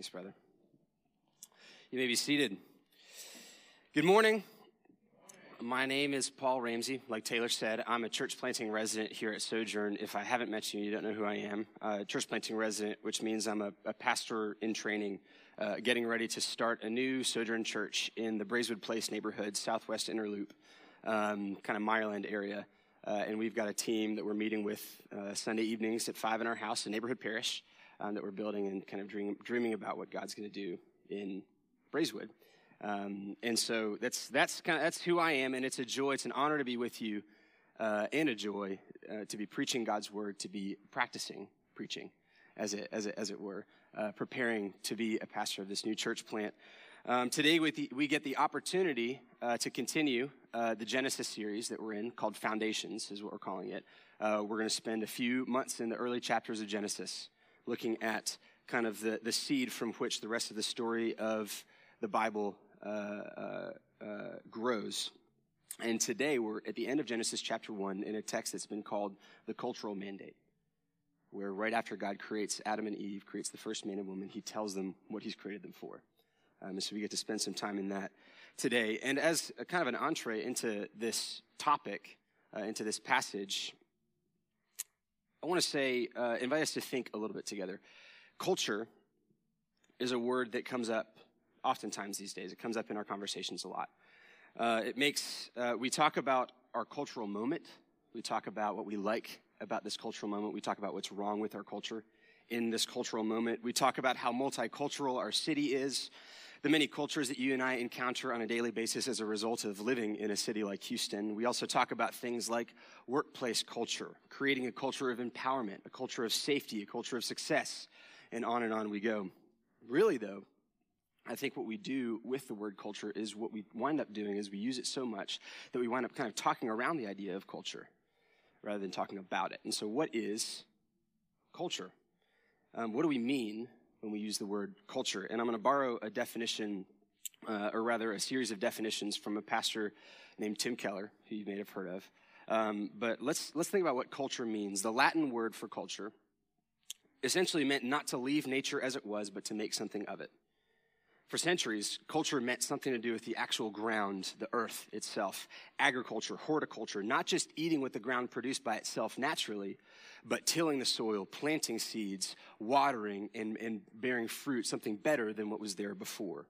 Thanks, brother. You may be seated. Good morning. My name is Paul Ramsay. Like Taylor said, I'm a church planting resident here at Sojourn. If I haven't met you, you don't know who I am. Uh, church planting resident, which means I'm a, a pastor in training, uh, getting ready to start a new Sojourn church in the Braeswood Place neighborhood, Southwest Inner Loop, um, kind of Meyerland area. Uh, and we've got a team that we're meeting with uh, Sunday evenings at 5 in our house, a neighborhood parish um, that we're building and kind of dream, dreaming about what God's going to do in Braeswood. Um, and so that's, that's kind of, that's who I am. And it's a joy. It's an honor to be with you, uh, and a joy uh, to be preaching God's word, to be practicing preaching as it, as it, as it were, uh, preparing to be a pastor of this new church plant. Um, today the, we get the opportunity uh, to continue uh, the Genesis series that we're in called Foundations, is what we're calling it. Uh, we're going to spend a few months in the early chapters of Genesis looking at kind of the, the seed from which the rest of the story of the Bible uh, uh, uh, grows. And today we're at the end of Genesis chapter 1 in a text that's been called the cultural mandate, where right after God creates Adam and Eve, creates the first man and woman, he tells them what he's created them for. Um, and so we get to spend some time in that today. And as kind of an entree into this topic, uh, into this passage, I want to say, uh, invite us to think a little bit together. Culture is a word that comes up oftentimes these days. It comes up in our conversations a lot. Uh, it makes, uh, we talk about our cultural moment. We talk about what we like about this cultural moment. We talk about what's wrong with our culture in this cultural moment. We talk about how multicultural our city is, the many cultures that you and I encounter on a daily basis as a result of living in a city like Houston. We also talk about things like workplace culture, creating a culture of empowerment, a culture of safety, a culture of success, and on and on we go. Really, though, I think what we do with the word culture is what we wind up doing is we use it so much that we wind up kind of talking around the idea of culture rather than talking about it. And so, what is culture? Um, what do we mean when we use the word culture? And I'm going to borrow a definition, uh, or rather, a series of definitions from a pastor named Tim Keller, who you may have heard of. Um, but let's let's think about what culture means. The Latin word for culture essentially meant not to leave nature as it was, but to make something of it. For centuries, culture meant something to do with the actual ground, the earth itself, agriculture, horticulture, not just eating what the ground produced by itself naturally, but tilling the soil, planting seeds, watering, and, and bearing fruit, something better than what was there before.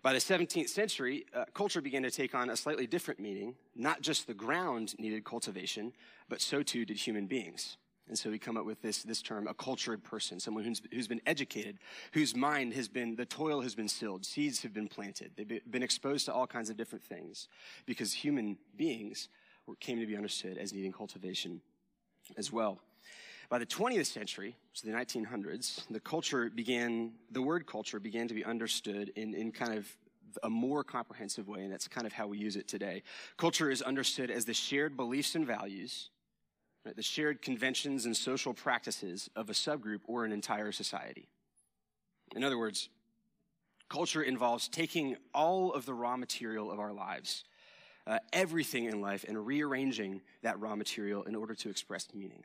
By the 17th century, uh, culture began to take on a slightly different meaning. Not just the ground needed cultivation, but so too did human beings. And so we come up with this, this term, a cultured person, someone who's, who's been educated, whose mind has been, the toil has been stilled, seeds have been planted, they've been exposed to all kinds of different things because human beings came to be understood as needing cultivation as well. By the 20th century, so the 1900s, the culture began, the word culture began to be understood in, in kind of a more comprehensive way, and that's kind of how we use it today. Culture is understood as the shared beliefs and values right, the shared conventions and social practices of a subgroup or an entire society. In other words, culture involves taking all of the raw material of our lives, uh, everything in life, and rearranging that raw material in order to express meaning,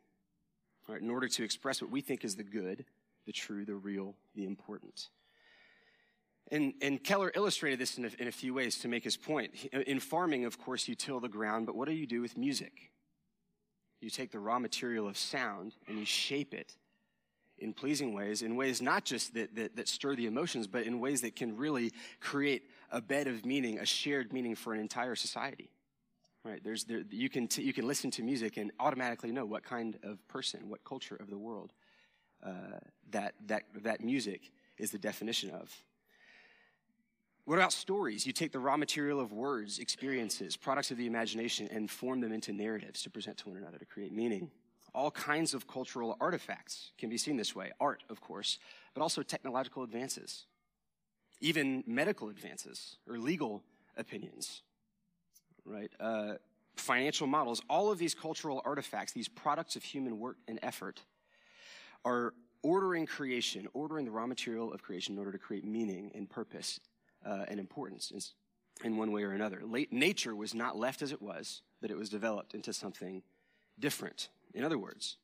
right, in order to express what we think is the good, the true, the real, the important. And, and, Keller illustrated this in a, in a, few ways to make his point. In farming, of course, you till the ground, but what do you do with music? You take the raw material of sound and you shape it in pleasing ways, in ways not just that, that, that, stir the emotions, but in ways that can really create a bed of meaning, a shared meaning for an entire society. Right? There's, there, you, can t- you can listen to music and automatically know what kind of person, what culture of the world uh, that, that, that music is the definition of. What about stories? You take the raw material of words, experiences, products of the imagination, and form them into narratives to present to one another to create meaning. All kinds of cultural artifacts can be seen this way. Art, of course, but also technological advances, even medical advances or legal opinions, right? Uh, financial models. All of these cultural artifacts, these products of human work and effort, are ordering creation, ordering the raw material of creation in order to create meaning and purpose uh, and importance in one way or another. Late, nature was not left as it was, but it was developed into something different. In other words,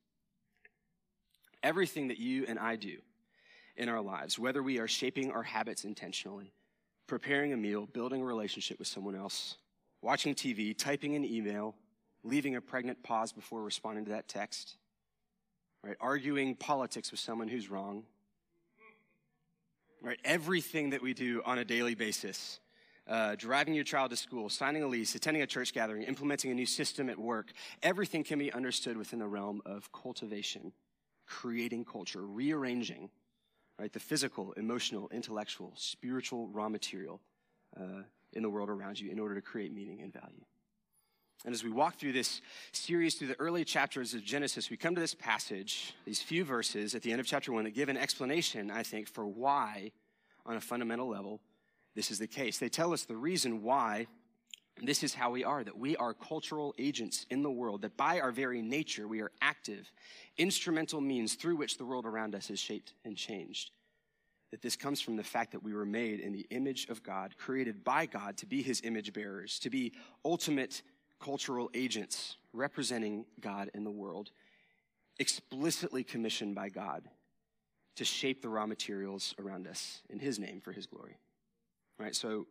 everything that you and I do, in our lives, whether we are shaping our habits intentionally, preparing a meal, building a relationship with someone else, watching TV, typing an email, leaving a pregnant pause before responding to that text, right? Arguing politics with someone who's wrong, right? Everything that we do on a daily basis. Uh, driving your child to school, signing a lease, attending a church gathering, implementing a new system at work, everything can be understood within the realm of cultivation, creating culture, rearranging, right? The physical, emotional, intellectual, spiritual raw material uh, in the world around you in order to create meaning and value. And as we walk through this series through the early chapters of Genesis, we come to this passage, these few verses at the end of chapter one that give an explanation, I think, for why, on a fundamental level, this is the case. They tell us the reason why this is how we are, that we are cultural agents in the world, that by our very nature, we are active, instrumental means through which the world around us is shaped and changed. That this comes from the fact that we were made in the image of God, created by God to be his image bearers, to be ultimate cultural agents representing God in the world, explicitly commissioned by God to shape the raw materials around us in His name for His glory. Right? So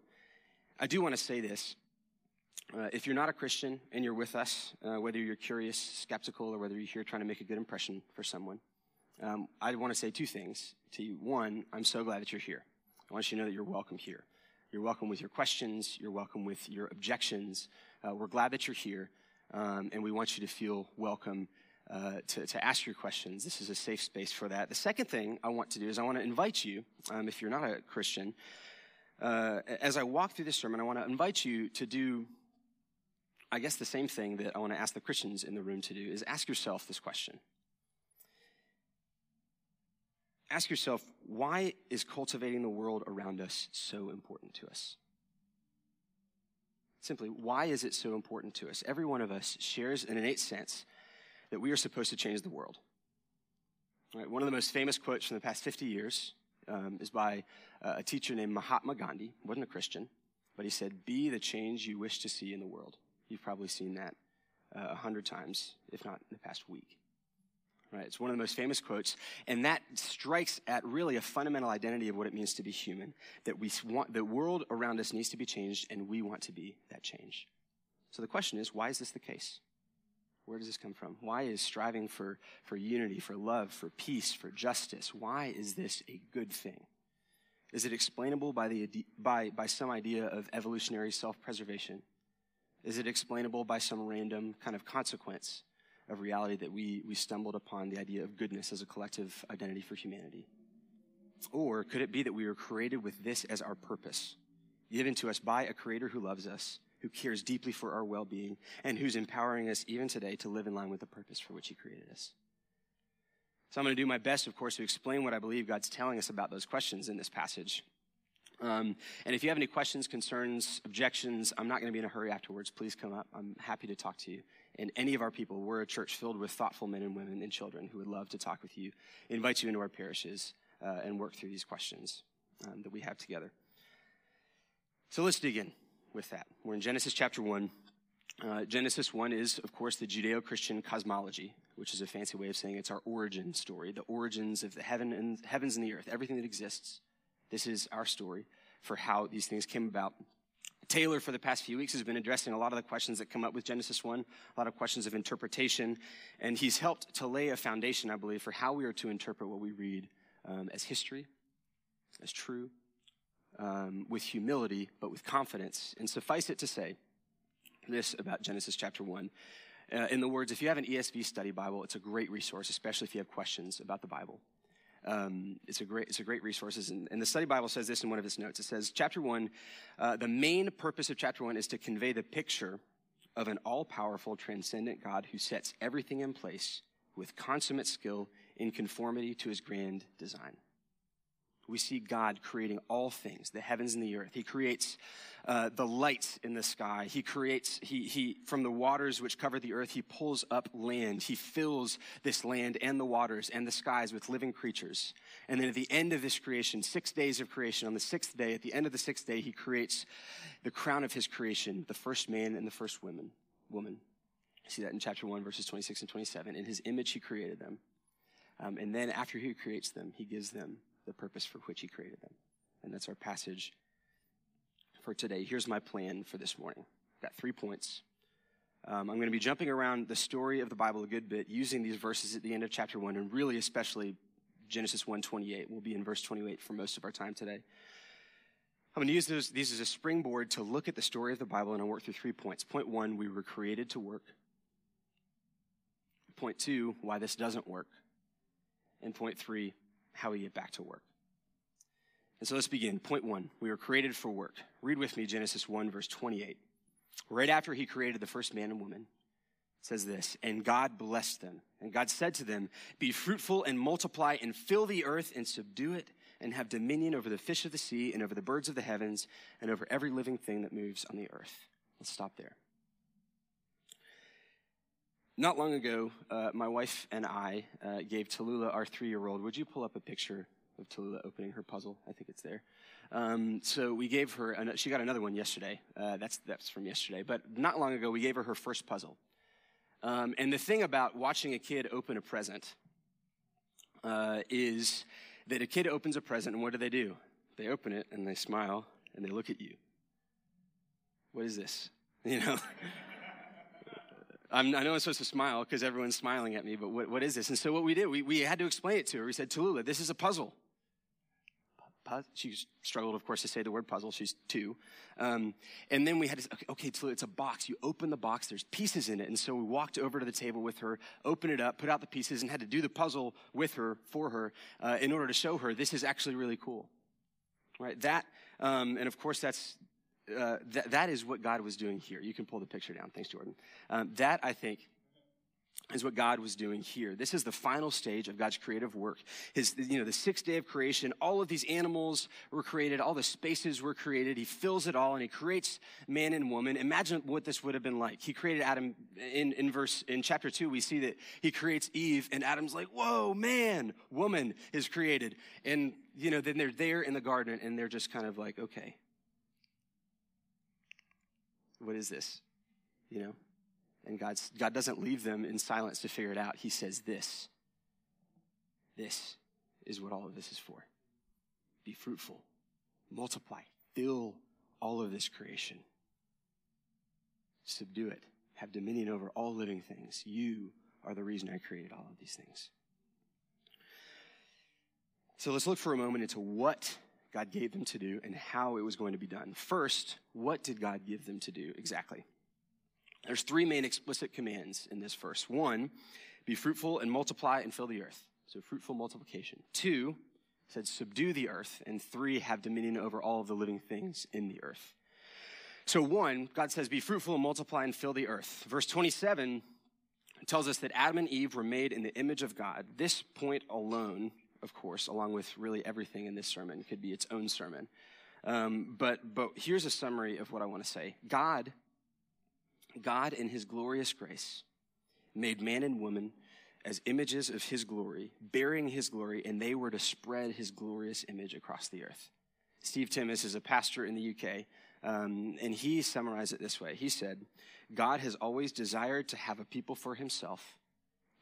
I do want to say this. Uh, if you're not a Christian and you're with us, uh, whether you're curious, skeptical, or whether you're here trying to make a good impression for someone, um, I want to say two things to you. One, I'm so glad that you're here. I want you to know that you're welcome here. You're welcome with your questions. You're welcome with your objections. Uh, we're glad that you're here, um, and we want you to feel welcome uh, to, to, ask your questions. This is a safe space for that. The second thing I want to do is I want to invite you, um, if you're not a Christian, uh, as I walk through this sermon, I want to invite you to do, I guess, the same thing that I want to ask the Christians in the room to do is ask yourself this question. Ask yourself, why is cultivating the world around us so important to us? Simply, why is it so important to us? Every one of us shares an innate sense that we are supposed to change the world. Right, one of the most famous quotes from the past 50 years um, is by uh, a teacher named Mahatma Gandhi. wasn't a Christian, but he said, "Be the change you wish to see in the world." You've probably seen that uh, a uh, hundred times, if not in the past week. Right? It's one of the most famous quotes, and that strikes at really a fundamental identity of what it means to be human. That we want the world around us needs to be changed, and we want to be that change. So the question is, why is this the case? Where does this come from? Why is striving for, for unity, for love, for peace, for justice, why is this a good thing? Is it explainable by, the, by, by some idea of evolutionary self preservation? Is it explainable by some random kind of consequence of reality that we, we stumbled upon the idea of goodness as a collective identity for humanity? Or could it be that we were created with this as our purpose, given to us by a creator who loves us, who cares deeply for our well being, and who's empowering us even today to live in line with the purpose for which he created us? So I'm going to do my best, of course, to explain what I believe God's telling us about those questions in this passage. Um, and if you have any questions, concerns, objections, I'm not going to be in a hurry afterwards. Please come up. I'm happy to talk to you. And any of our people, we're a church filled with thoughtful men and women and children who would love to talk with you, invite you into our parishes, uh, and work through these questions um, that we have together. So let's dig in with that. We're in Genesis chapter 1. Uh, Genesis 1 is, of course, the Judeo Christian cosmology, which is a fancy way of saying it's our origin story, the origins of the heaven and, heavens and the earth, everything that exists. This is our story for how these things came about. Taylor, for the past few weeks, has been addressing a lot of the questions that come up with Genesis 1, a lot of questions of interpretation, and he's helped to lay a foundation, I believe, for how we are to interpret what we read um, as history, as true, um, with humility, but with confidence. And suffice it to say this about Genesis chapter 1. Uh, in the words, if you have an ESV study Bible, it's a great resource, especially if you have questions about the Bible. Um, it's a great it's a great resource. And, and, the study Bible says this in one of its notes. It says, chapter one, uh, the main purpose of chapter one is to convey the picture of an all-powerful, transcendent God who sets everything in place with consummate skill in conformity to his grand design we see God creating all things, the heavens and the earth. He creates uh, the light in the sky. He creates, he, he, from the waters which cover the earth, he pulls up land. He fills this land and the waters and the skies with living creatures. And then at the end of this creation, six days of creation, on the sixth day, at the end of the sixth day, he creates the crown of his creation, the first man and the first woman. woman. See that in chapter 1, verses 26 and 27. In his image, he created them. Um, and then after he creates them, he gives them the purpose for which he created them. And that's our passage for today. Here's my plan for this morning. I've got three points. Um, I'm going to be jumping around the story of the Bible a good bit, using these verses at the end of chapter one, and really especially Genesis 1:28. We'll be in verse 28 for most of our time today. I'm going to use those, these as a springboard to look at the story of the Bible, and I'll work through three points. Point one, we were created to work. Point two, why this doesn't work. And point three, how we get back to work. And so let's begin. Point one, we were created for work. Read with me Genesis 1, verse 28. Right after he created the first man and woman, says this, and God blessed them. And God said to them, Be fruitful and multiply and fill the earth and subdue it and have dominion over the fish of the sea and over the birds of the heavens and over every living thing that moves on the earth. Let's stop there. Not long ago, uh, my wife and I uh, gave Tallulah, our three year old, would you pull up a picture of Tallulah opening her puzzle? I think it's there. Um, so we gave her, an, she got another one yesterday. Uh, that's, that's from yesterday. But not long ago, we gave her her first puzzle. Um, and the thing about watching a kid open a present uh, is that a kid opens a present, and what do they do? They open it and they smile and they look at you. What is this? You know? I'm, i know I'm supposed to smile because everyone's smiling at me, but what, what is this? And so what we did, we, we had to explain it to her. We said, Tallulah, this is a puzzle she struggled, of course, to say the word puzzle. She's two. Um, and then we had to, okay, okay, so it's a box. You open the box, there's pieces in it. And so we walked over to the table with her, opened it up, put out the pieces, and had to do the puzzle with her, for her, uh, in order to show her this is actually really cool. Right? That, um, and of course, that's, uh, th- that is what God was doing here. You can pull the picture down. Thanks, Jordan. Um, that, I think, is what God was doing here. This is the final stage of God's creative work. His, you know, the sixth day of creation, all of these animals were created, all the spaces were created. He fills it all and he creates man and woman. Imagine what this would have been like. He created Adam in, in verse, in chapter two, we see that he creates Eve and Adam's like, whoa, man, woman is created. And, you know, then they're there in the garden and they're just kind of like, okay, what is this? You know, and God's, God doesn't leave them in silence to figure it out. He says, This, this is what all of this is for. Be fruitful, multiply, fill all of this creation, subdue it, have dominion over all living things. You are the reason I created all of these things. So let's look for a moment into what God gave them to do and how it was going to be done. First, what did God give them to do exactly? There's three main explicit commands in this verse. One, be fruitful and multiply and fill the earth. So fruitful multiplication. Two, said subdue the earth. And three, have dominion over all of the living things in the earth. So one, God says, be fruitful and multiply and fill the earth. Verse 27 tells us that Adam and Eve were made in the image of God. This point alone, of course, along with really everything in this sermon, could be its own sermon. Um, but, but here's a summary of what I want to say. God God, in his glorious grace, made man and woman as images of his glory, bearing his glory, and they were to spread his glorious image across the earth. Steve Timmis is a pastor in the UK, um, and he summarized it this way. He said, God has always desired to have a people for himself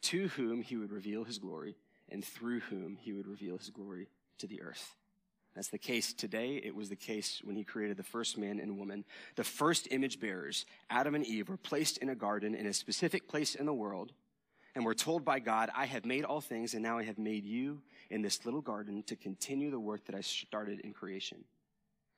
to whom he would reveal his glory and through whom he would reveal his glory to the earth. That's the case today. It was the case when he created the first man and woman. The first image bearers, Adam and Eve, were placed in a garden in a specific place in the world and were told by God, I have made all things and now I have made you in this little garden to continue the work that I started in creation.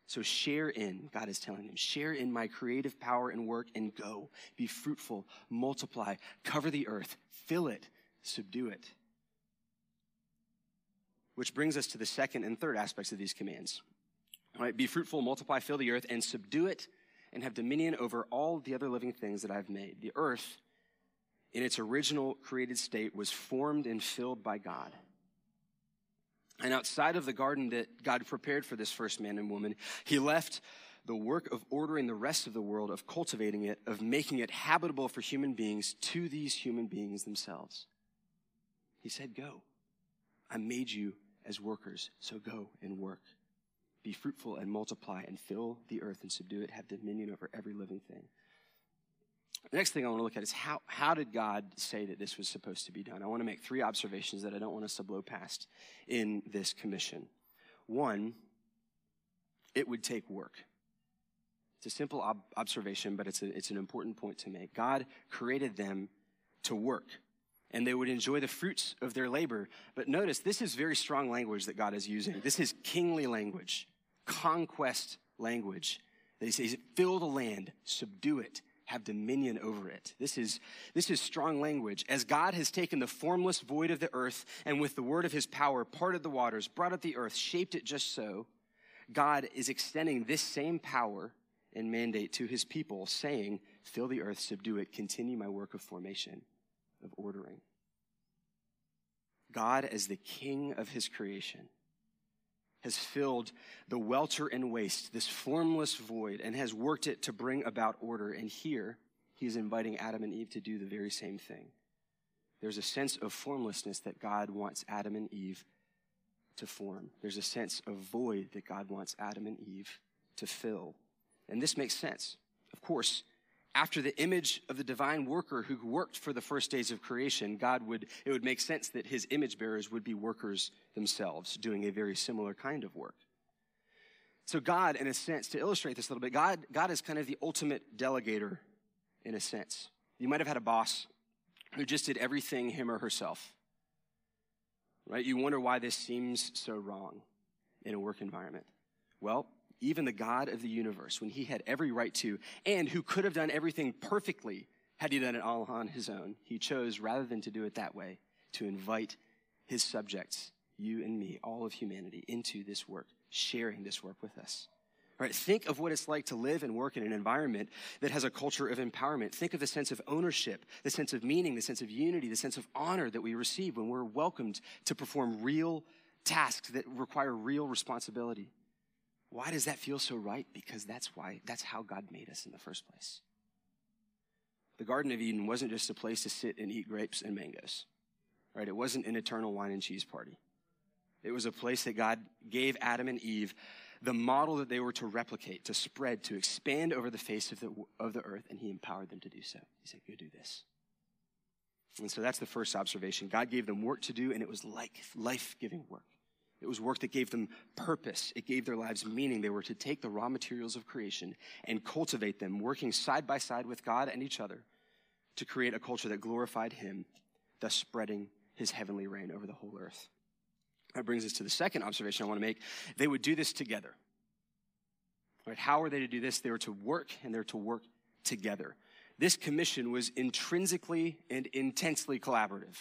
So share in, God is telling them, share in my creative power and work and go. Be fruitful, multiply, cover the earth, fill it, subdue it. Which brings us to the second and third aspects of these commands. All right, be fruitful, multiply, fill the earth, and subdue it, and have dominion over all the other living things that I've made. The earth, in its original created state, was formed and filled by God. And outside of the garden that God prepared for this first man and woman, he left the work of ordering the rest of the world, of cultivating it, of making it habitable for human beings to these human beings themselves. He said, Go. I made you as workers. So go and work. Be fruitful and multiply and fill the earth and subdue it. Have dominion over every living thing. The next thing I want to look at is how, how did God say that this was supposed to be done? I want to make three observations that I don't want us to blow past in this commission. One, it would take work. It's a simple ob- observation, but it's, a, it's an important point to make. God created them to work, and they would enjoy the fruits of their labor. But notice, this is very strong language that God is using. This is kingly language, conquest language. He says, fill the land, subdue it, have dominion over it. This is, this is strong language. As God has taken the formless void of the earth and with the word of his power parted the waters, brought up the earth, shaped it just so, God is extending this same power and mandate to his people, saying, Fill the earth, subdue it, continue my work of formation, of ordering. God, as the king of his creation, has filled the welter and waste, this formless void, and has worked it to bring about order. And here, he is inviting Adam and Eve to do the very same thing. There's a sense of formlessness that God wants Adam and Eve to form. There's a sense of void that God wants Adam and Eve to fill. And this makes sense. Of course, after the image of the divine worker who worked for the first days of creation, God would, it would make sense that his image bearers would be workers themselves, doing a very similar kind of work. So God, in a sense, to illustrate this a little bit, God, God is kind of the ultimate delegator in a sense. You might have had a boss who just did everything him or herself. Right? You wonder why this seems so wrong in a work environment. Well, even the God of the universe, when he had every right to, and who could have done everything perfectly had he done it all on his own, he chose, rather than to do it that way, to invite his subjects, you and me, all of humanity, into this work, sharing this work with us. All right, think of what it's like to live and work in an environment that has a culture of empowerment. Think of the sense of ownership, the sense of meaning, the sense of unity, the sense of honor that we receive when we're welcomed to perform real tasks that require real responsibility. Why does that feel so right? Because that's why, that's how God made us in the first place. The Garden of Eden wasn't just a place to sit and eat grapes and mangoes, right? It wasn't an eternal wine and cheese party. It was a place that God gave Adam and Eve the model that they were to replicate, to spread, to expand over the face of the, of the earth, and He empowered them to do so. He said, Go do this. And so that's the first observation. God gave them work to do, and it was like life giving work. It was work that gave them purpose. It gave their lives meaning. They were to take the raw materials of creation and cultivate them, working side by side with God and each other to create a culture that glorified Him, thus spreading His heavenly reign over the whole earth. That brings us to the second observation I want to make. They would do this together. Right? How are they to do this? They were to work and they're to work together. This commission was intrinsically and intensely collaborative.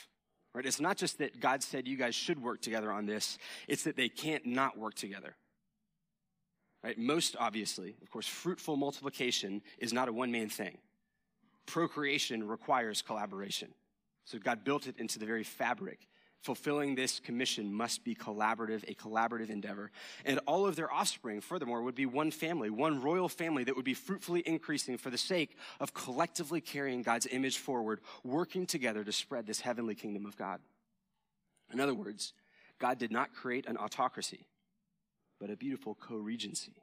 Right? It's not just that God said you guys should work together on this, it's that they can't not work together. Right? Most obviously, of course, fruitful multiplication is not a one man thing. Procreation requires collaboration. So God built it into the very fabric fulfilling this commission must be collaborative, a collaborative endeavor. And all of their offspring, furthermore, would be one family, one royal family that would be fruitfully increasing for the sake of collectively carrying God's image forward, working together to spread this heavenly kingdom of God. In other words, God did not create an autocracy, but a beautiful co-regency.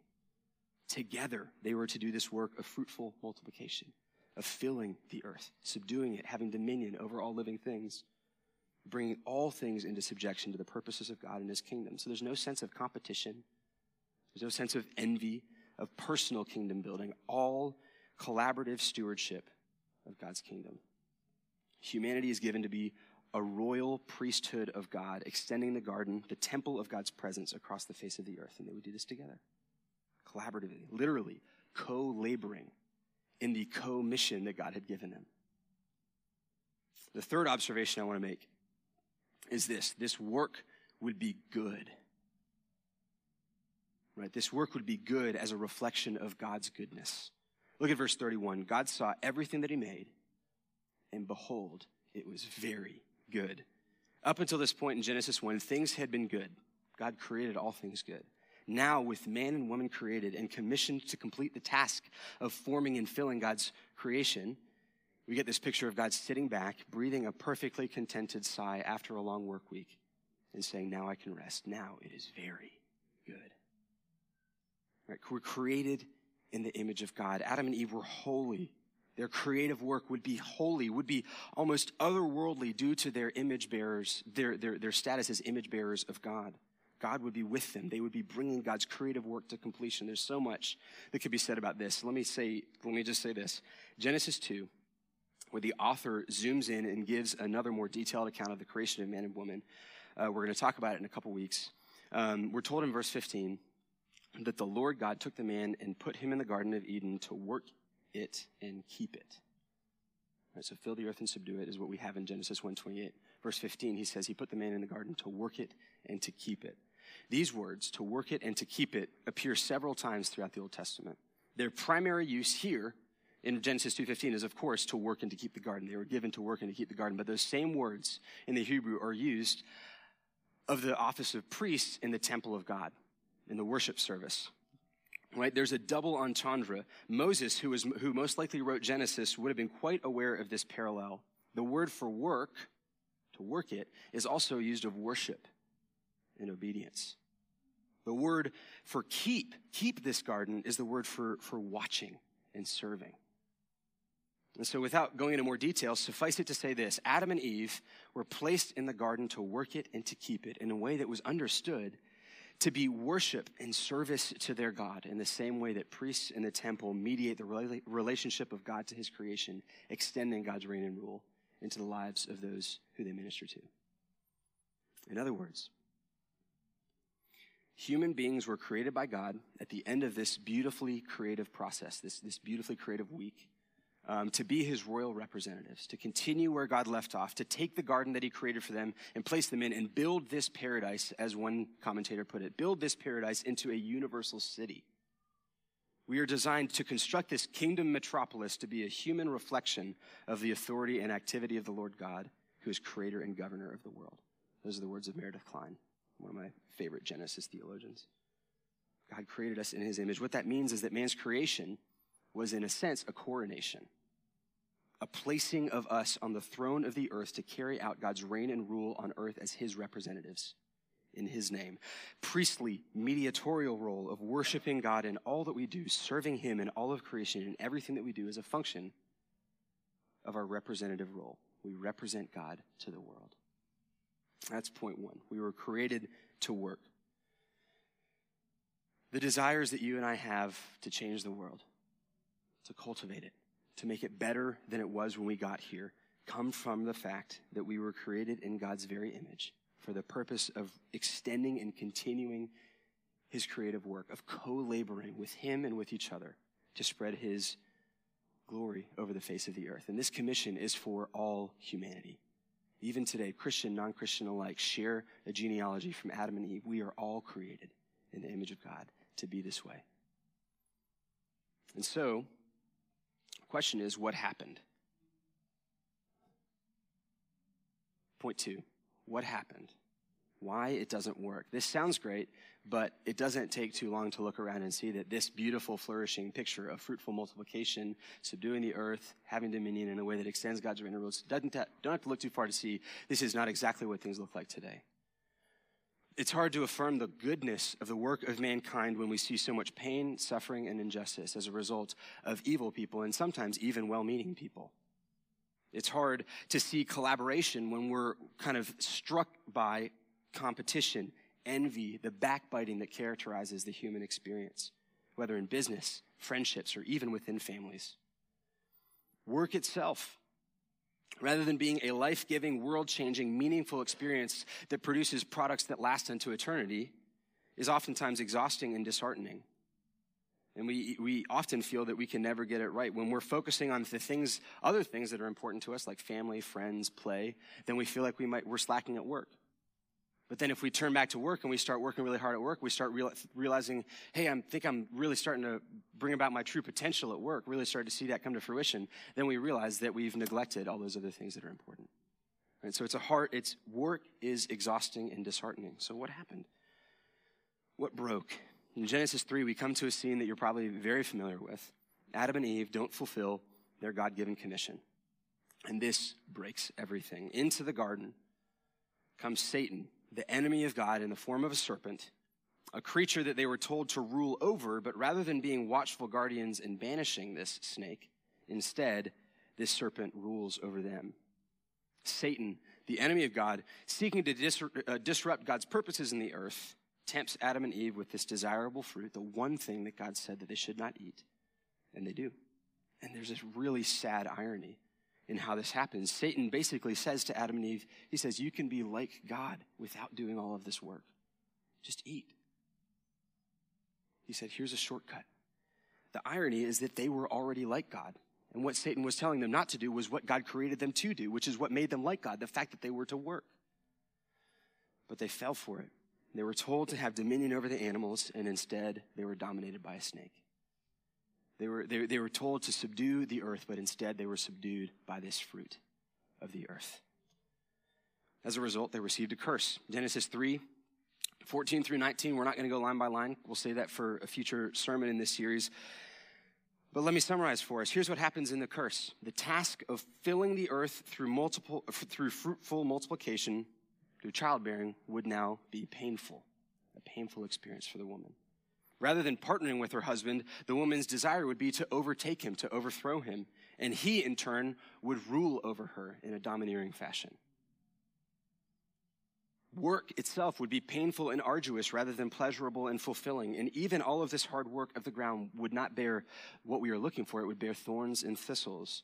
Together, they were to do this work of fruitful multiplication, of filling the earth, subduing it, having dominion over all living things bringing all things into subjection to the purposes of God and his kingdom. So there's no sense of competition. There's no sense of envy, of personal kingdom building, all collaborative stewardship of God's kingdom. Humanity is given to be a royal priesthood of God, extending the garden, the temple of God's presence across the face of the earth. And they would do this together, collaboratively, literally co laboring in the co mission that God had given them. The third observation I want to make is this this work would be good. Right? This work would be good as a reflection of God's goodness. Look at verse 31. God saw everything that he made, and behold, it was very good. Up until this point in Genesis 1, things had been good. God created all things good. Now, with man and woman created and commissioned to complete the task of forming and filling God's creation, we get this picture of God sitting back, breathing a perfectly contented sigh after a long work week and saying, Now I can rest. Now it is very good. Right? We're created in the image of God. Adam and Eve were holy. Their creative work would be holy, would be almost otherworldly due to their image bearers, their, their, their status as image bearers of God. God would be with them. They would be bringing God's creative work to completion. There's so much that could be said about this. Let me say, let me just say this. Genesis 2, where the author zooms in and gives another more detailed account of the creation of man and woman. Uh, we're going to talk about it in a couple weeks. Um, we're told in verse 15 that the Lord God took the man and put him in the Garden of Eden to work it and keep it. Right, so fill the earth and subdue it is what we have in Genesis 1:28. Verse 15, he says he put the man in the garden to work it and to keep it. These words, to work it and to keep it, appear several times throughout the Old Testament. Their primary use here in Genesis 2:15 is of course to work and to keep the garden. They were given to work and to keep the garden, but those same words in the Hebrew are used of the office of priest in the temple of God in the worship service. Right? There's a double entendre. Moses, who, was, who most likely wrote Genesis, would have been quite aware of this parallel. The word for work, to work it, is also used of worship and obedience. The word for keep, keep this garden, is the word for, for watching and serving. And so, without going into more detail, suffice it to say this Adam and Eve were placed in the garden to work it and to keep it in a way that was understood to be worship and service to their God in the same way that priests in the temple mediate the relationship of God to his creation, extending God's reign and rule into the lives of those who they minister to. In other words, human beings were created by God at the end of this beautifully creative process, this, this beautifully creative week um, to be his royal representatives, to continue where God left off, to take the garden that he created for them and place them in and build this paradise, as one commentator put it, build this paradise into a universal city. We are designed to construct this kingdom metropolis to be a human reflection of the authority and activity of the Lord God, who is creator and governor of the world. Those are the words of Meredith Kline, one of my favorite Genesis theologians. God created us in his image. What that means is that man's creation was, in a sense, a coronation, a placing of us on the throne of the earth to carry out God's reign and rule on earth as his representatives in his name. Priestly, mediatorial role of worshiping God in all that we do, serving him in all of creation, and everything that we do is a function of our representative role. We represent God to the world. That's point one. We were created to work. The desires that you and I have to change the world to cultivate it, to make it better than it was when we got here, come from the fact that we were created in God's very image for the purpose of extending and continuing his creative work, of co-laboring with him and with each other to spread his glory over the face of the earth. And this commission is for all humanity. Even today, Christian, non-Christian alike share a genealogy from Adam and Eve. We are all created in the image of God to be this way. And so, question is, what happened? Point two, what happened? Why it doesn't work. This sounds great, but it doesn't take too long to look around and see that this beautiful, flourishing picture of fruitful multiplication, subduing the earth, having dominion in a way that extends God's reign and rules, doesn't don't have to look too far to see this is not exactly what things look like today. It's hard to affirm the goodness of the work of mankind when we see so much pain, suffering, and injustice as a result of evil people and sometimes even well meaning people. It's hard to see collaboration when we're kind of struck by competition, envy, the backbiting that characterizes the human experience, whether in business, friendships, or even within families. Work itself rather than being a life giving, world changing, meaningful experience that produces products that last into eternity, is oftentimes exhausting and disheartening. And we, we often feel that we can never get it right. When we're focusing on the things, other things that are important to us, like family, friends, play, then we feel like we might, we're slacking at work. But then if we turn back to work and we start working really hard at work, we start real, realizing, hey, I think I'm really starting to bring about my true potential at work, really start to see that come to fruition. Then we realize that we've neglected all those other things that are important. Right? So it's a hard, it's work is exhausting and disheartening. So what happened? What broke? In Genesis 3, we come to a scene that you're probably very familiar with. Adam and Eve don't fulfill their God given commission. And this breaks everything. Into the garden comes Satan, the enemy of God in the form of a serpent, a creature that they were told to rule over, but rather than being watchful guardians and banishing this snake, instead, this serpent rules over them. Satan, the enemy of God, seeking to dis- uh, disrupt God's purposes in the earth, tempts Adam and Eve with this desirable fruit, the one thing that God said that they should not eat. And they do. And there's this really sad irony in how this happens. Satan basically says to Adam and Eve, he says, You can be like God without doing all of this work. Just eat. He said, Here's a shortcut. The irony is that they were already like God. And what Satan was telling them not to do was what God created them to do, which is what made them like God, the fact that they were to work. But they fell for it. They were told to have dominion over the animals, and instead they were dominated by a snake. They were, they, they were told to subdue the earth, but instead they were subdued by this fruit of the earth. As a result, they received a curse. Genesis 3 14 through 19, we're not going to go line by line. We'll say that for a future sermon in this series. But let me summarize for us. Here's what happens in the curse. The task of filling the earth through multiple, through fruitful multiplication, through childbearing, would now be painful. A painful experience for the woman. Rather than partnering with her husband, the woman's desire would be to overtake him, to overthrow him, and he in turn would rule over her in a domineering fashion. Work itself would be painful and arduous rather than pleasurable and fulfilling. And even all of this hard work of the ground would not bear what we are looking for. It would bear thorns and thistles.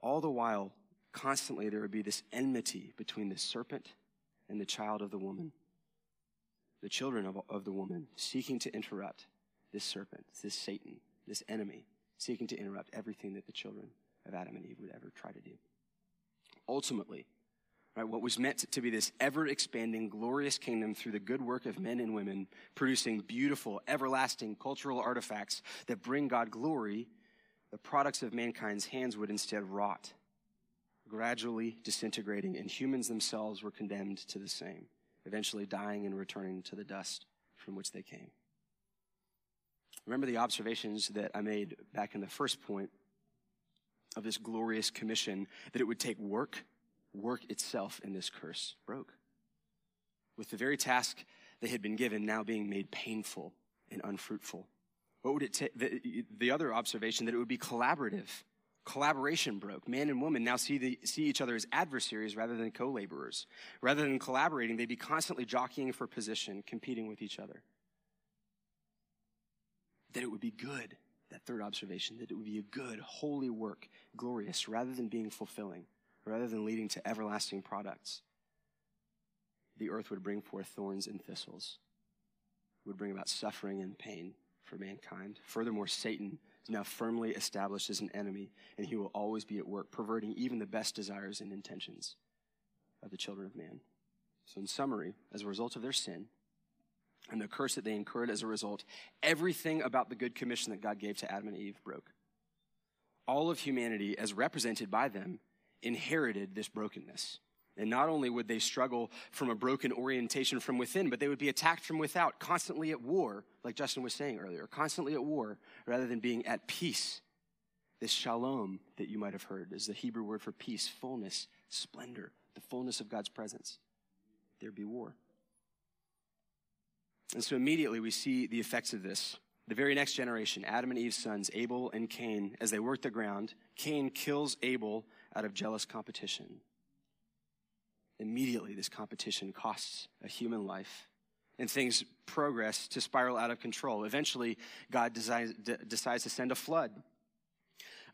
All the while, constantly, there would be this enmity between the serpent and the child of the woman, the children of, of the woman, seeking to interrupt this serpent, this Satan, this enemy, seeking to interrupt everything that the children of Adam and Eve would ever try to do. Ultimately, Right, what was meant to be this ever expanding, glorious kingdom through the good work of men and women, producing beautiful, everlasting cultural artifacts that bring God glory, the products of mankind's hands would instead rot, gradually disintegrating, and humans themselves were condemned to the same, eventually dying and returning to the dust from which they came. Remember the observations that I made back in the first point of this glorious commission that it would take work work itself in this curse broke. With the very task they had been given now being made painful and unfruitful. What would it take? The, the, other observation that it would be collaborative. Collaboration broke. Man and woman now see, the, see each other as adversaries rather than co laborers. Rather than collaborating, they'd be constantly jockeying for position, competing with each other. That it would be good, that third observation, that it would be a good, holy work, glorious, rather than being fulfilling rather than leading to everlasting products, the earth would bring forth thorns and thistles, would bring about suffering and pain for mankind. Furthermore, Satan is now firmly established as an enemy, and he will always be at work, perverting even the best desires and intentions of the children of man. So, in summary, as a result of their sin and the curse that they incurred as a result, everything about the good commission that God gave to Adam and Eve broke. All of humanity, as represented by them, inherited this brokenness. And not only would they struggle from a broken orientation from within, but they would be attacked from without, constantly at war, like Justin was saying earlier, constantly at war rather than being at peace. This shalom that you might have heard is the Hebrew word for peace, fullness, splendor, the fullness of God's presence. There'd be war. And so immediately we see the effects of this. The very next generation, Adam and Eve's sons, Abel and Cain, as they work the ground, Cain kills Abel out of jealous competition. Immediately, this competition costs a human life, and things progress to spiral out of control. Eventually, God decides, d- decides to send a flood.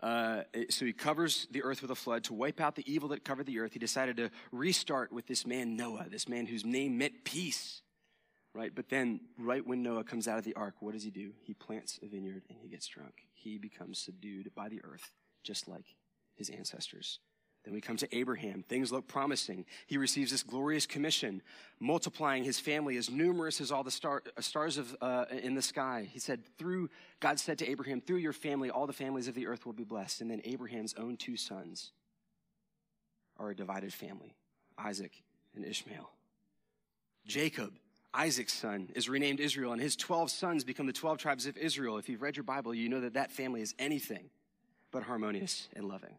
Uh, so he covers the earth with a flood to wipe out the evil that covered the earth. He decided to restart with this man Noah, this man whose name meant peace. Right? But then, right when Noah comes out of the ark, what does he do? He plants a vineyard and he gets drunk. He becomes subdued by the earth, just like his ancestors. Then we come to Abraham. Things look promising. He receives this glorious commission, multiplying his family as numerous as all the star, uh, stars of, uh, in the sky. He said, through, God said to Abraham, through your family, all the families of the earth will be blessed. And then Abraham's own two sons are a divided family, Isaac and Ishmael. Jacob, Isaac's son, is renamed Israel, and his 12 sons become the 12 tribes of Israel. If you've read your Bible, you know that that family is anything but harmonious and loving.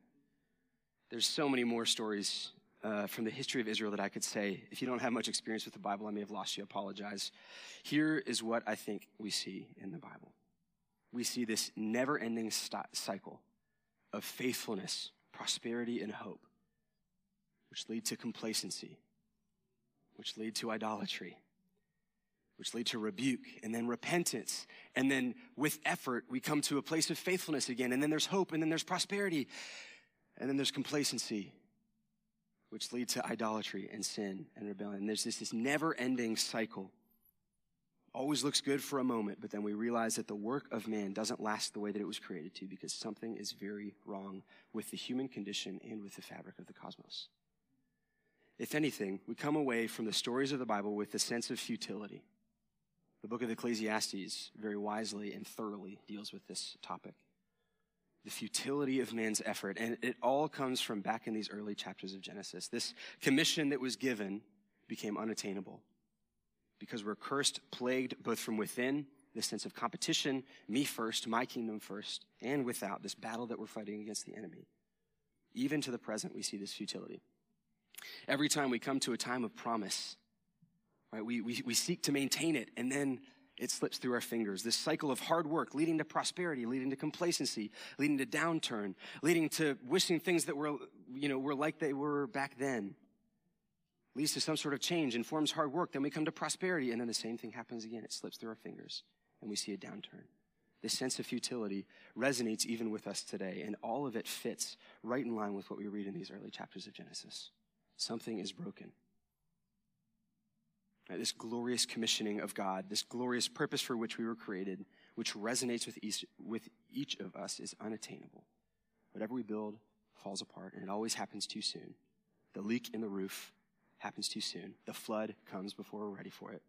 There's so many more stories uh, from the history of Israel that I could say. If you don't have much experience with the Bible, I may have lost you. Apologize. Here is what I think we see in the Bible. We see this never-ending st- cycle of faithfulness, prosperity, and hope, which lead to complacency, which lead to idolatry, which lead to rebuke and then repentance. And then with effort, we come to a place of faithfulness again. And then there's hope and then there's prosperity. And then there's complacency, which leads to idolatry and sin and rebellion. And there's this, this never ending cycle. Always looks good for a moment, but then we realize that the work of man doesn't last the way that it was created to because something is very wrong with the human condition and with the fabric of the cosmos. If anything, we come away from the stories of the Bible with a sense of futility. The book of Ecclesiastes very wisely and thoroughly deals with this topic. The futility of man's effort. And it all comes from back in these early chapters of Genesis. This commission that was given became unattainable because we're cursed, plagued both from within, this sense of competition, me first, my kingdom first, and without, this battle that we're fighting against the enemy. Even to the present, we see this futility. Every time we come to a time of promise, Right? We, we, we seek to maintain it and then it slips through our fingers. This cycle of hard work leading to prosperity, leading to complacency, leading to downturn, leading to wishing things that were, you know, were like they were back then. Leads to some sort of change, informs hard work, then we come to prosperity, and then the same thing happens again. It slips through our fingers, and we see a downturn. This sense of futility resonates even with us today, and all of it fits right in line with what we read in these early chapters of Genesis. Something is broken. This glorious commissioning of God, this glorious purpose for which we were created, which resonates with each, with each of us, is unattainable. Whatever we build falls apart, and it always happens too soon. The leak in the roof happens too soon. The flood comes before we're ready for it.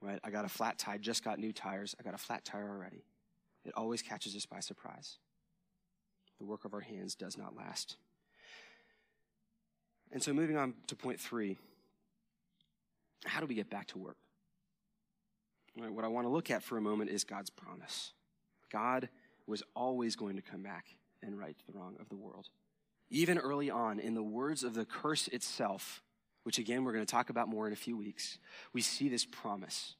Right? I got a flat tire, just got new tires. I got a flat tire already. It always catches us by surprise. The work of our hands does not last. And so moving on to point three, how do we get back to work? Right, what I want to look at for a moment is God's promise. God was always going to come back and right the wrong of the world. Even early on, in the words of the curse itself, which again we're going to talk about more in a few weeks, we see this promise.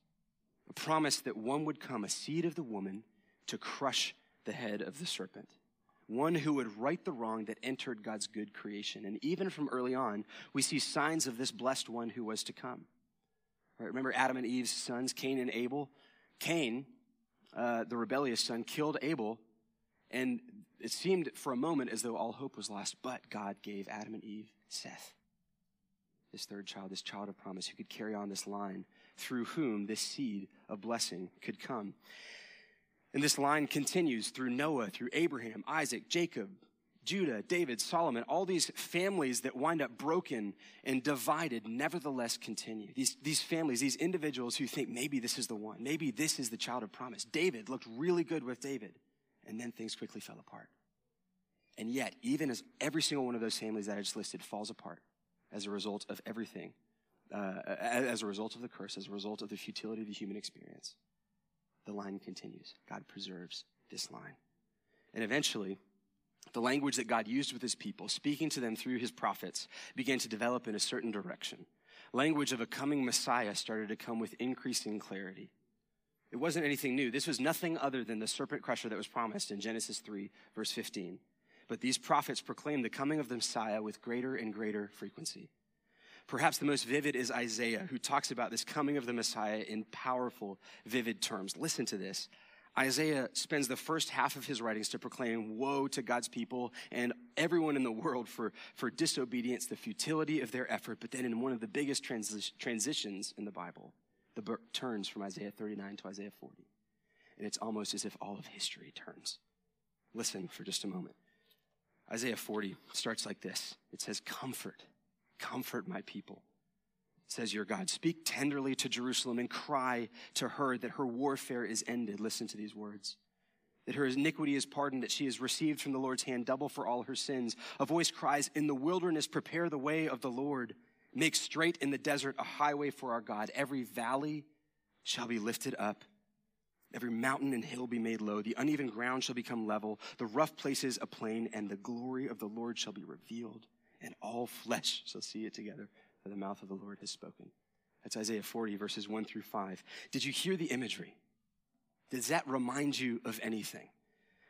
A promise that one would come, a seed of the woman, to crush the head of the serpent. One who would right the wrong that entered God's good creation. And even from early on, we see signs of this blessed one who was to come. Right? Remember Adam and Eve's sons, Cain and Abel? Cain, uh, the rebellious son, killed Abel, and it seemed for a moment as though all hope was lost, but God gave Adam and Eve Seth, this third child, this child of promise, who could carry on this line, through whom this seed of blessing could come. And this line continues through Noah, through Abraham, Isaac, Jacob, Judah, David, Solomon, all these families that wind up broken and divided nevertheless continue. These, these families, these individuals who think maybe this is the one, maybe this is the child of promise. David looked really good with David, and then things quickly fell apart. And yet, even as every single one of those families that I just listed falls apart as a result of everything, uh, as a result of the curse, as a result of the futility of the human experience, the line continues. God preserves this line. And eventually, the language that God used with his people, speaking to them through his prophets, began to develop in a certain direction. Language of a coming Messiah started to come with increasing clarity. It wasn't anything new. This was nothing other than the serpent crusher that was promised in Genesis 3, verse 15. But these prophets proclaimed the coming of the Messiah with greater and greater frequency. Perhaps the most vivid is Isaiah, who talks about this coming of the Messiah in powerful, vivid terms. Listen to this. Isaiah spends the first half of his writings to proclaim woe to God's people and everyone in the world for, for disobedience, the futility of their effort. But then in one of the biggest transi- transitions in the Bible, the book turns from Isaiah 39 to Isaiah 40. And it's almost as if all of history turns. Listen for just a moment. Isaiah 40 starts like this. It says, comfort, comfort my people says your God. Speak tenderly to Jerusalem and cry to her that her warfare is ended. Listen to these words. That her iniquity is pardoned, that she has received from the Lord's hand double for all her sins. A voice cries, In the wilderness, prepare the way of the Lord. Make straight in the desert a highway for our God. Every valley shall be lifted up. Every mountain and hill be made low. The uneven ground shall become level. The rough places a plain, and the glory of the Lord shall be revealed, and all flesh shall see it together the mouth of the Lord has spoken. That's Isaiah 40, verses 1 through 5. Did you hear the imagery? Does that remind you of anything?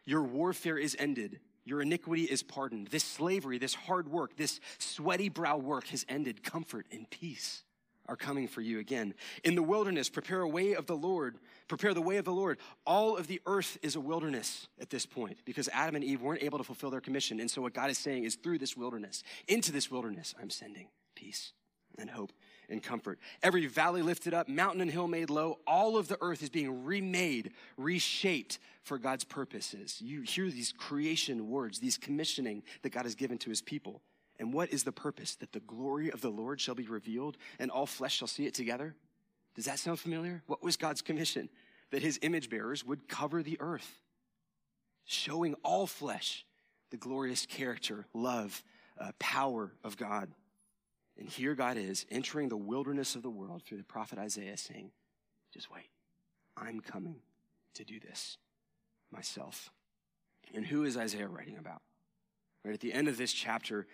Your warfare is ended. Your iniquity is pardoned. This slavery, this hard work, this sweaty brow work has ended. Comfort and peace are coming for you again. In the wilderness, prepare a way of the Lord. Prepare the way of the Lord. All of the earth is a wilderness at this point because Adam and Eve weren't able to fulfill their commission. And so what God is saying is through this wilderness, into this wilderness, I'm sending peace and hope and comfort. Every valley lifted up, mountain and hill made low, all of the earth is being remade, reshaped for God's purposes. You hear these creation words, these commissioning that God has given to his people. And what is the purpose? That the glory of the Lord shall be revealed and all flesh shall see it together? Does that sound familiar? What was God's commission? That his image bearers would cover the earth, showing all flesh the glorious character, love, uh, power of God. And here God is entering the wilderness of the world through the prophet Isaiah saying, just wait. I'm coming to do this myself. And who is Isaiah writing about? Right at the end of this chapter,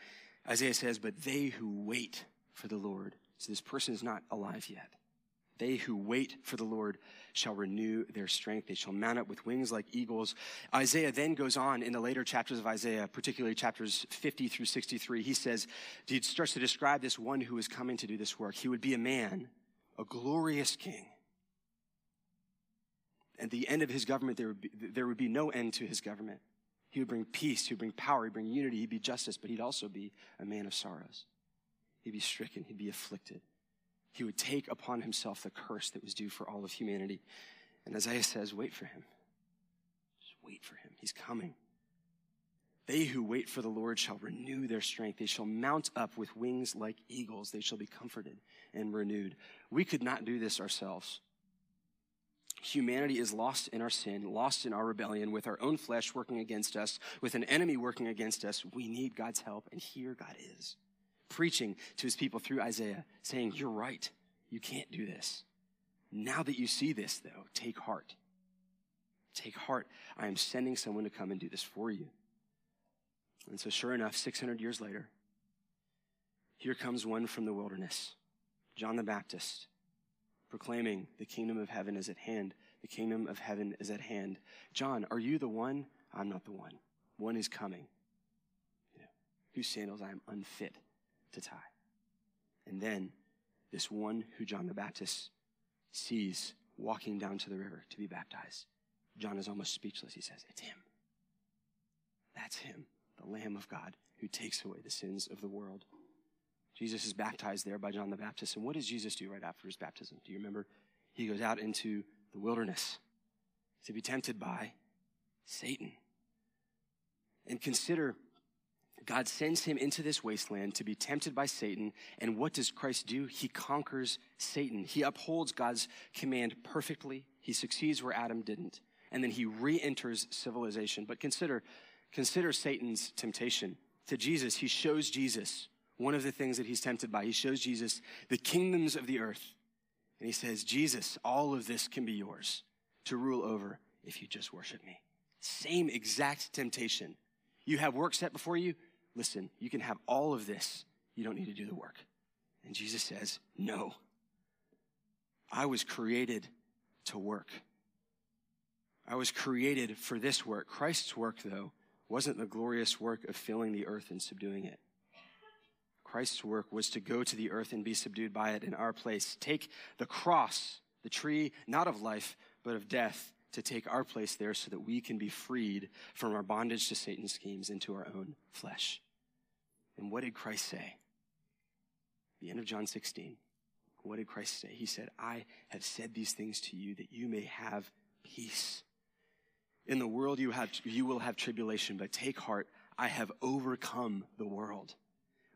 Isaiah says, But they who wait for the Lord. So this person is not alive yet. They who wait for the Lord shall renew their strength. They shall mount up with wings like eagles. Isaiah then goes on in the later chapters of Isaiah, particularly chapters 50 through 63. He says, he starts to describe this one who is coming to do this work. He would be a man, a glorious king. At the end of his government, there would be, there would be no end to his government. He would bring peace, he would bring power, he'd bring unity, he'd be justice, but he'd also be a man of sorrows. He'd be stricken, he'd be afflicted. He would take upon himself the curse that was due for all of humanity. And Isaiah says, wait for him. Just wait for him. He's coming. They who wait for the Lord shall renew their strength. They shall mount up with wings like eagles. They shall be comforted and renewed. We could not do this ourselves. Humanity is lost in our sin, lost in our rebellion, with our own flesh working against us, with an enemy working against us. We need God's help, and here God is, preaching to his people through Isaiah, saying, You're right. You can't do this. Now that you see this, though, take heart. Take heart. I am sending someone to come and do this for you. And so, sure enough, 600 years later, here comes one from the wilderness, John the Baptist proclaiming the kingdom of heaven is at hand. The kingdom of heaven is at hand. John, are you the one? I'm not the one. One is coming. You know, whose sandals I am unfit to tie. And then this one who John the Baptist sees walking down to the river to be baptized. John is almost speechless. He says, It's him. That's him, the Lamb of God who takes away the sins of the world. Jesus is baptized there by John the Baptist. And what does Jesus do right after his baptism? Do you remember? He goes out into the wilderness to be tempted by Satan. And consider God sends him into this wasteland to be tempted by Satan. And what does Christ do? He conquers Satan. He upholds God's command perfectly. He succeeds where Adam didn't. And then he re-enters civilization. But consider, consider Satan's temptation. To Jesus, he shows Jesus one of the things that he's tempted by. He shows Jesus the kingdoms of the earth. And he says, Jesus, all of this can be yours to rule over if you just worship me. Same exact temptation. You have work set before you. Listen, you can have all of this. You don't need to do the work. And Jesus says, no. I was created to work. I was created for this work. Christ's work, though, wasn't the glorious work of filling the earth and subduing it. Christ's work was to go to the earth and be subdued by it in our place. Take the cross, the tree, not of life, but of death, to take our place there so that we can be freed from our bondage to Satan's schemes into our own flesh. And what did Christ say? The end of John 16. What did Christ say? He said, I have said these things to you that you may have peace. In the world you have, you will have tribulation, but take heart. I have overcome the world.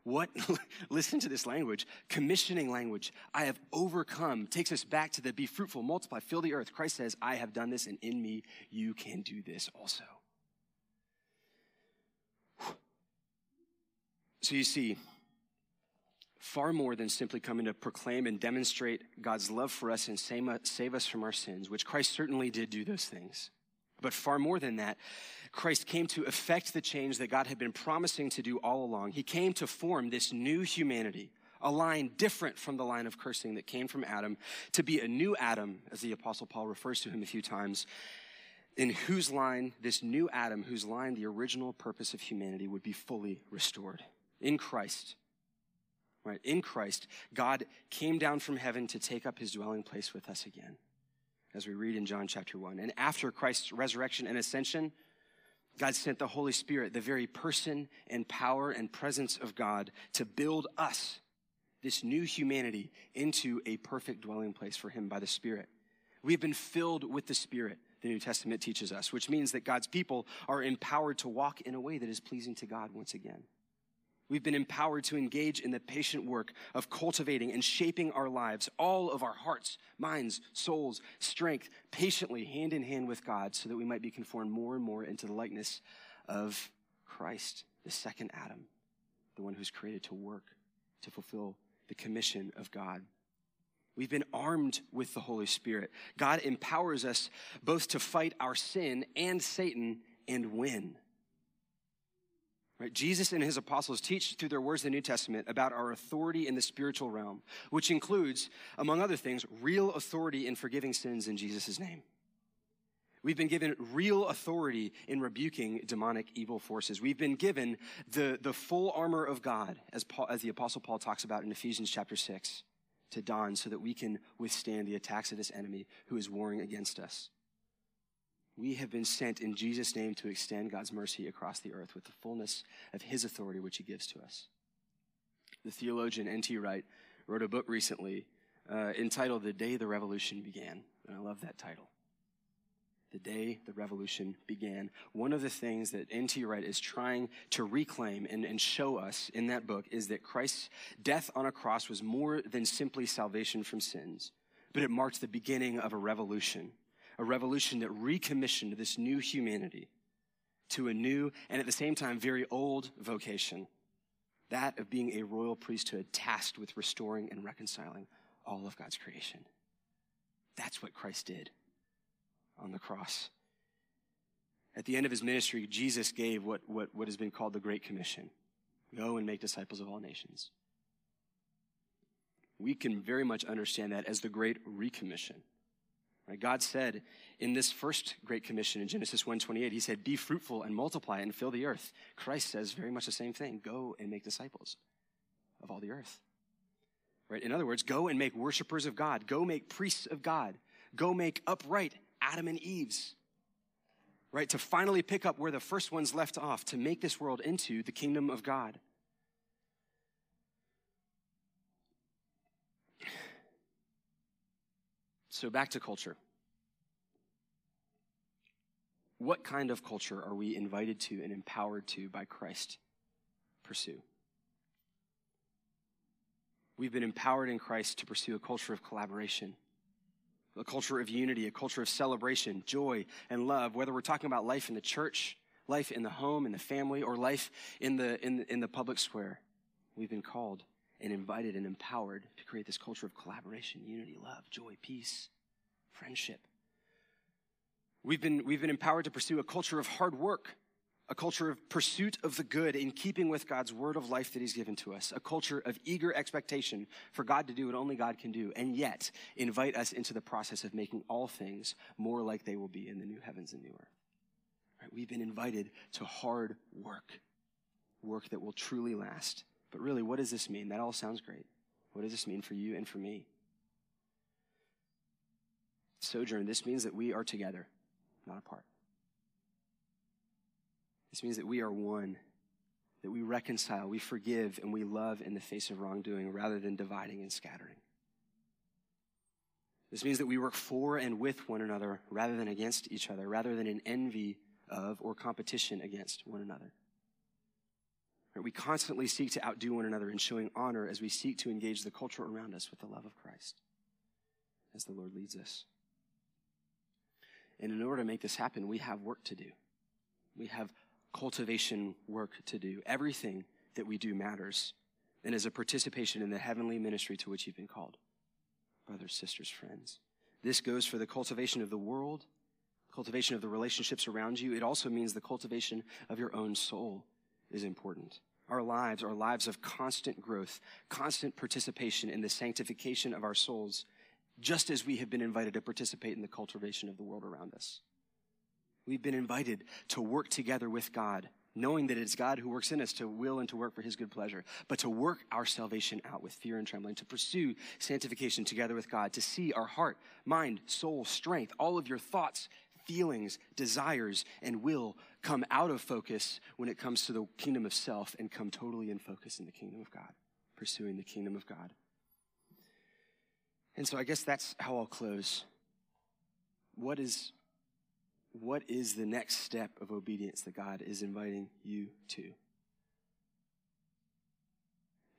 What, listen to this language, commissioning language. I have overcome takes us back to the be fruitful, multiply, fill the earth. Christ says, I have done this, and in me you can do this also. So you see, far more than simply coming to proclaim and demonstrate God's love for us and save us from our sins, which Christ certainly did do those things. But far more than that, Christ came to effect the change that God had been promising to do all along. He came to form this new humanity, a line different from the line of cursing that came from Adam, to be a new Adam, as the Apostle Paul refers to him a few times, in whose line, this new Adam, whose line the original purpose of humanity would be fully restored. In Christ, right? In Christ, God came down from heaven to take up his dwelling place with us again, as we read in John chapter 1. And after Christ's resurrection and ascension, God sent the Holy Spirit, the very person and power and presence of God, to build us, this new humanity, into a perfect dwelling place for him by the Spirit. We've been filled with the Spirit, the New Testament teaches us, which means that God's people are empowered to walk in a way that is pleasing to God once again. We've been empowered to engage in the patient work of cultivating and shaping our lives, all of our hearts, minds, souls, strength, patiently, hand in hand with God, so that we might be conformed more and more into the likeness of Christ, the second Adam, the one who's created to work, to fulfill the commission of God. We've been armed with the Holy Spirit. God empowers us both to fight our sin and Satan and win. Right? Jesus and his apostles teach through their words in the New Testament about our authority in the spiritual realm, which includes, among other things, real authority in forgiving sins in Jesus' name. We've been given real authority in rebuking demonic evil forces. We've been given the, the full armor of God, as, Paul, as the apostle Paul talks about in Ephesians chapter 6, to don so that we can withstand the attacks of this enemy who is warring against us. We have been sent in Jesus' name to extend God's mercy across the earth with the fullness of his authority, which he gives to us. The theologian N.T. Wright wrote a book recently uh, entitled The Day the Revolution Began. And I love that title. The day the revolution began. One of the things that N.T. Wright is trying to reclaim and, and show us in that book is that Christ's death on a cross was more than simply salvation from sins, but it marked the beginning of a revolution a revolution that recommissioned this new humanity to a new and at the same time very old vocation that of being a royal priesthood tasked with restoring and reconciling all of God's creation. That's what Christ did on the cross. At the end of his ministry, Jesus gave what, what, what has been called the Great Commission go and make disciples of all nations. We can very much understand that as the Great Recommission. God said in this first Great Commission in Genesis 1.28, he said, be fruitful and multiply and fill the earth. Christ says very much the same thing. Go and make disciples of all the earth. Right? In other words, go and make worshipers of God. Go make priests of God. Go make upright Adam and Eve's. Right? To finally pick up where the first ones left off, to make this world into the kingdom of God. So back to culture. What kind of culture are we invited to and empowered to by Christ pursue? We've been empowered in Christ to pursue a culture of collaboration, a culture of unity, a culture of celebration, joy, and love, whether we're talking about life in the church, life in the home, in the family, or life in the, in, in the public square. We've been called and invited and empowered to create this culture of collaboration, unity, love, joy, peace, friendship. We've been, we've been empowered to pursue a culture of hard work, a culture of pursuit of the good in keeping with God's word of life that He's given to us, a culture of eager expectation for God to do what only God can do, and yet invite us into the process of making all things more like they will be in the new heavens and new earth. Right? We've been invited to hard work, work that will truly last. But really, what does this mean? That all sounds great. What does this mean for you and for me? Sojourn, this means that we are together, not apart. This means that we are one, that we reconcile, we forgive, and we love in the face of wrongdoing rather than dividing and scattering. This means that we work for and with one another rather than against each other, rather than in envy of or competition against one another. We constantly seek to outdo one another in showing honor as we seek to engage the culture around us with the love of Christ as the Lord leads us. And in order to make this happen, we have work to do. We have cultivation work to do. Everything that we do matters and is a participation in the heavenly ministry to which you've been called. Brothers, sisters, friends. This goes for the cultivation of the world, cultivation of the relationships around you. It also means the cultivation of your own soul is important. Our lives are lives of constant growth, constant participation in the sanctification of our souls just as we have been invited to participate in the cultivation of the world around us. We've been invited to work together with God, knowing that it's God who works in us to will and to work for his good pleasure, but to work our salvation out with fear and trembling, to pursue sanctification together with God, to see our heart, mind, soul, strength, all of your thoughts, feelings, desires, and will come out of focus when it comes to the kingdom of self and come totally in focus in the kingdom of God, pursuing the kingdom of God. And so I guess that's how I'll close. What is what is the next step of obedience that God is inviting you to?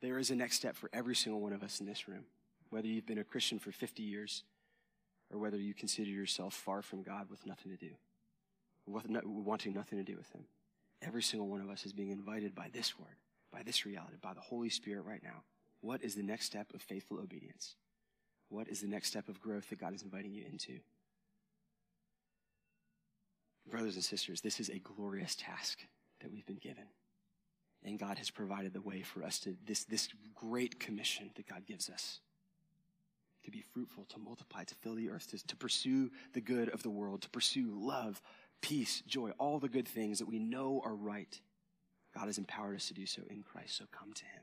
There is a next step for every single one of us in this room, whether you've been a Christian for 50 years or whether you consider yourself far from God with nothing to do, wanting nothing to do with Him. Every single one of us is being invited by this word, by this reality, by the Holy Spirit right now. What is the next step of faithful obedience? What is the next step of growth that God is inviting you into? Brothers and sisters, this is a glorious task that we've been given. And God has provided the way for us to this, this great commission that God gives us to be fruitful, to multiply, to fill the earth, to, to pursue the good of the world, to pursue love, peace, joy, all the good things that we know are right. God has empowered us to do so in Christ, so come to Him.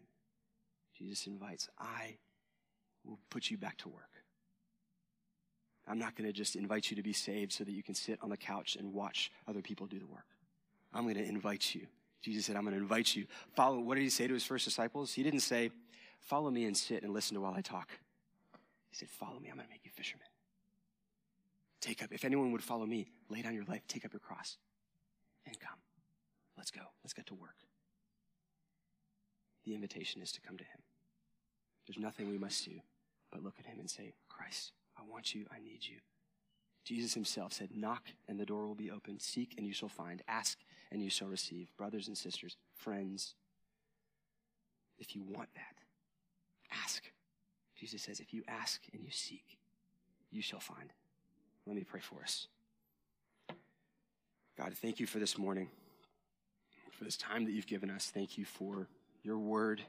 Jesus invites, I will put you back to work. I'm not going to just invite you to be saved so that you can sit on the couch and watch other people do the work. I'm going to invite you. Jesus said, I'm going to invite you. Follow. What did he say to his first disciples? He didn't say, follow me and sit and listen to while I talk. He said, follow me. I'm going to make you fishermen. Take up, if anyone would follow me, lay down your life, take up your cross and come. Let's go. Let's get to work. The invitation is to come to him. There's nothing we must do but look at him and say, Christ, I want you. I need you. Jesus himself said, Knock and the door will be opened. Seek and you shall find. Ask and you shall receive. Brothers and sisters, friends, if you want that, ask. Jesus says, If you ask and you seek, you shall find. Let me pray for us. God, thank you for this morning, for this time that you've given us. Thank you for your word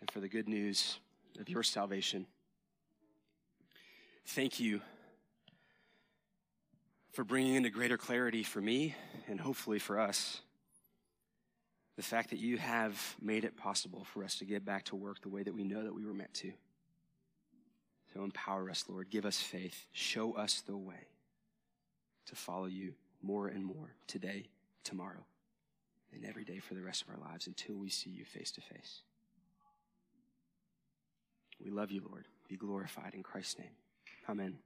and for the good news of your salvation. Thank you for bringing into greater clarity for me and hopefully for us the fact that you have made it possible for us to get back to work the way that we know that we were meant to. So empower us, Lord. Give us faith. Show us the way to follow you more and more today, tomorrow, and every day for the rest of our lives until we see you face to face. We love you, Lord. Be glorified in Christ's name. Amen.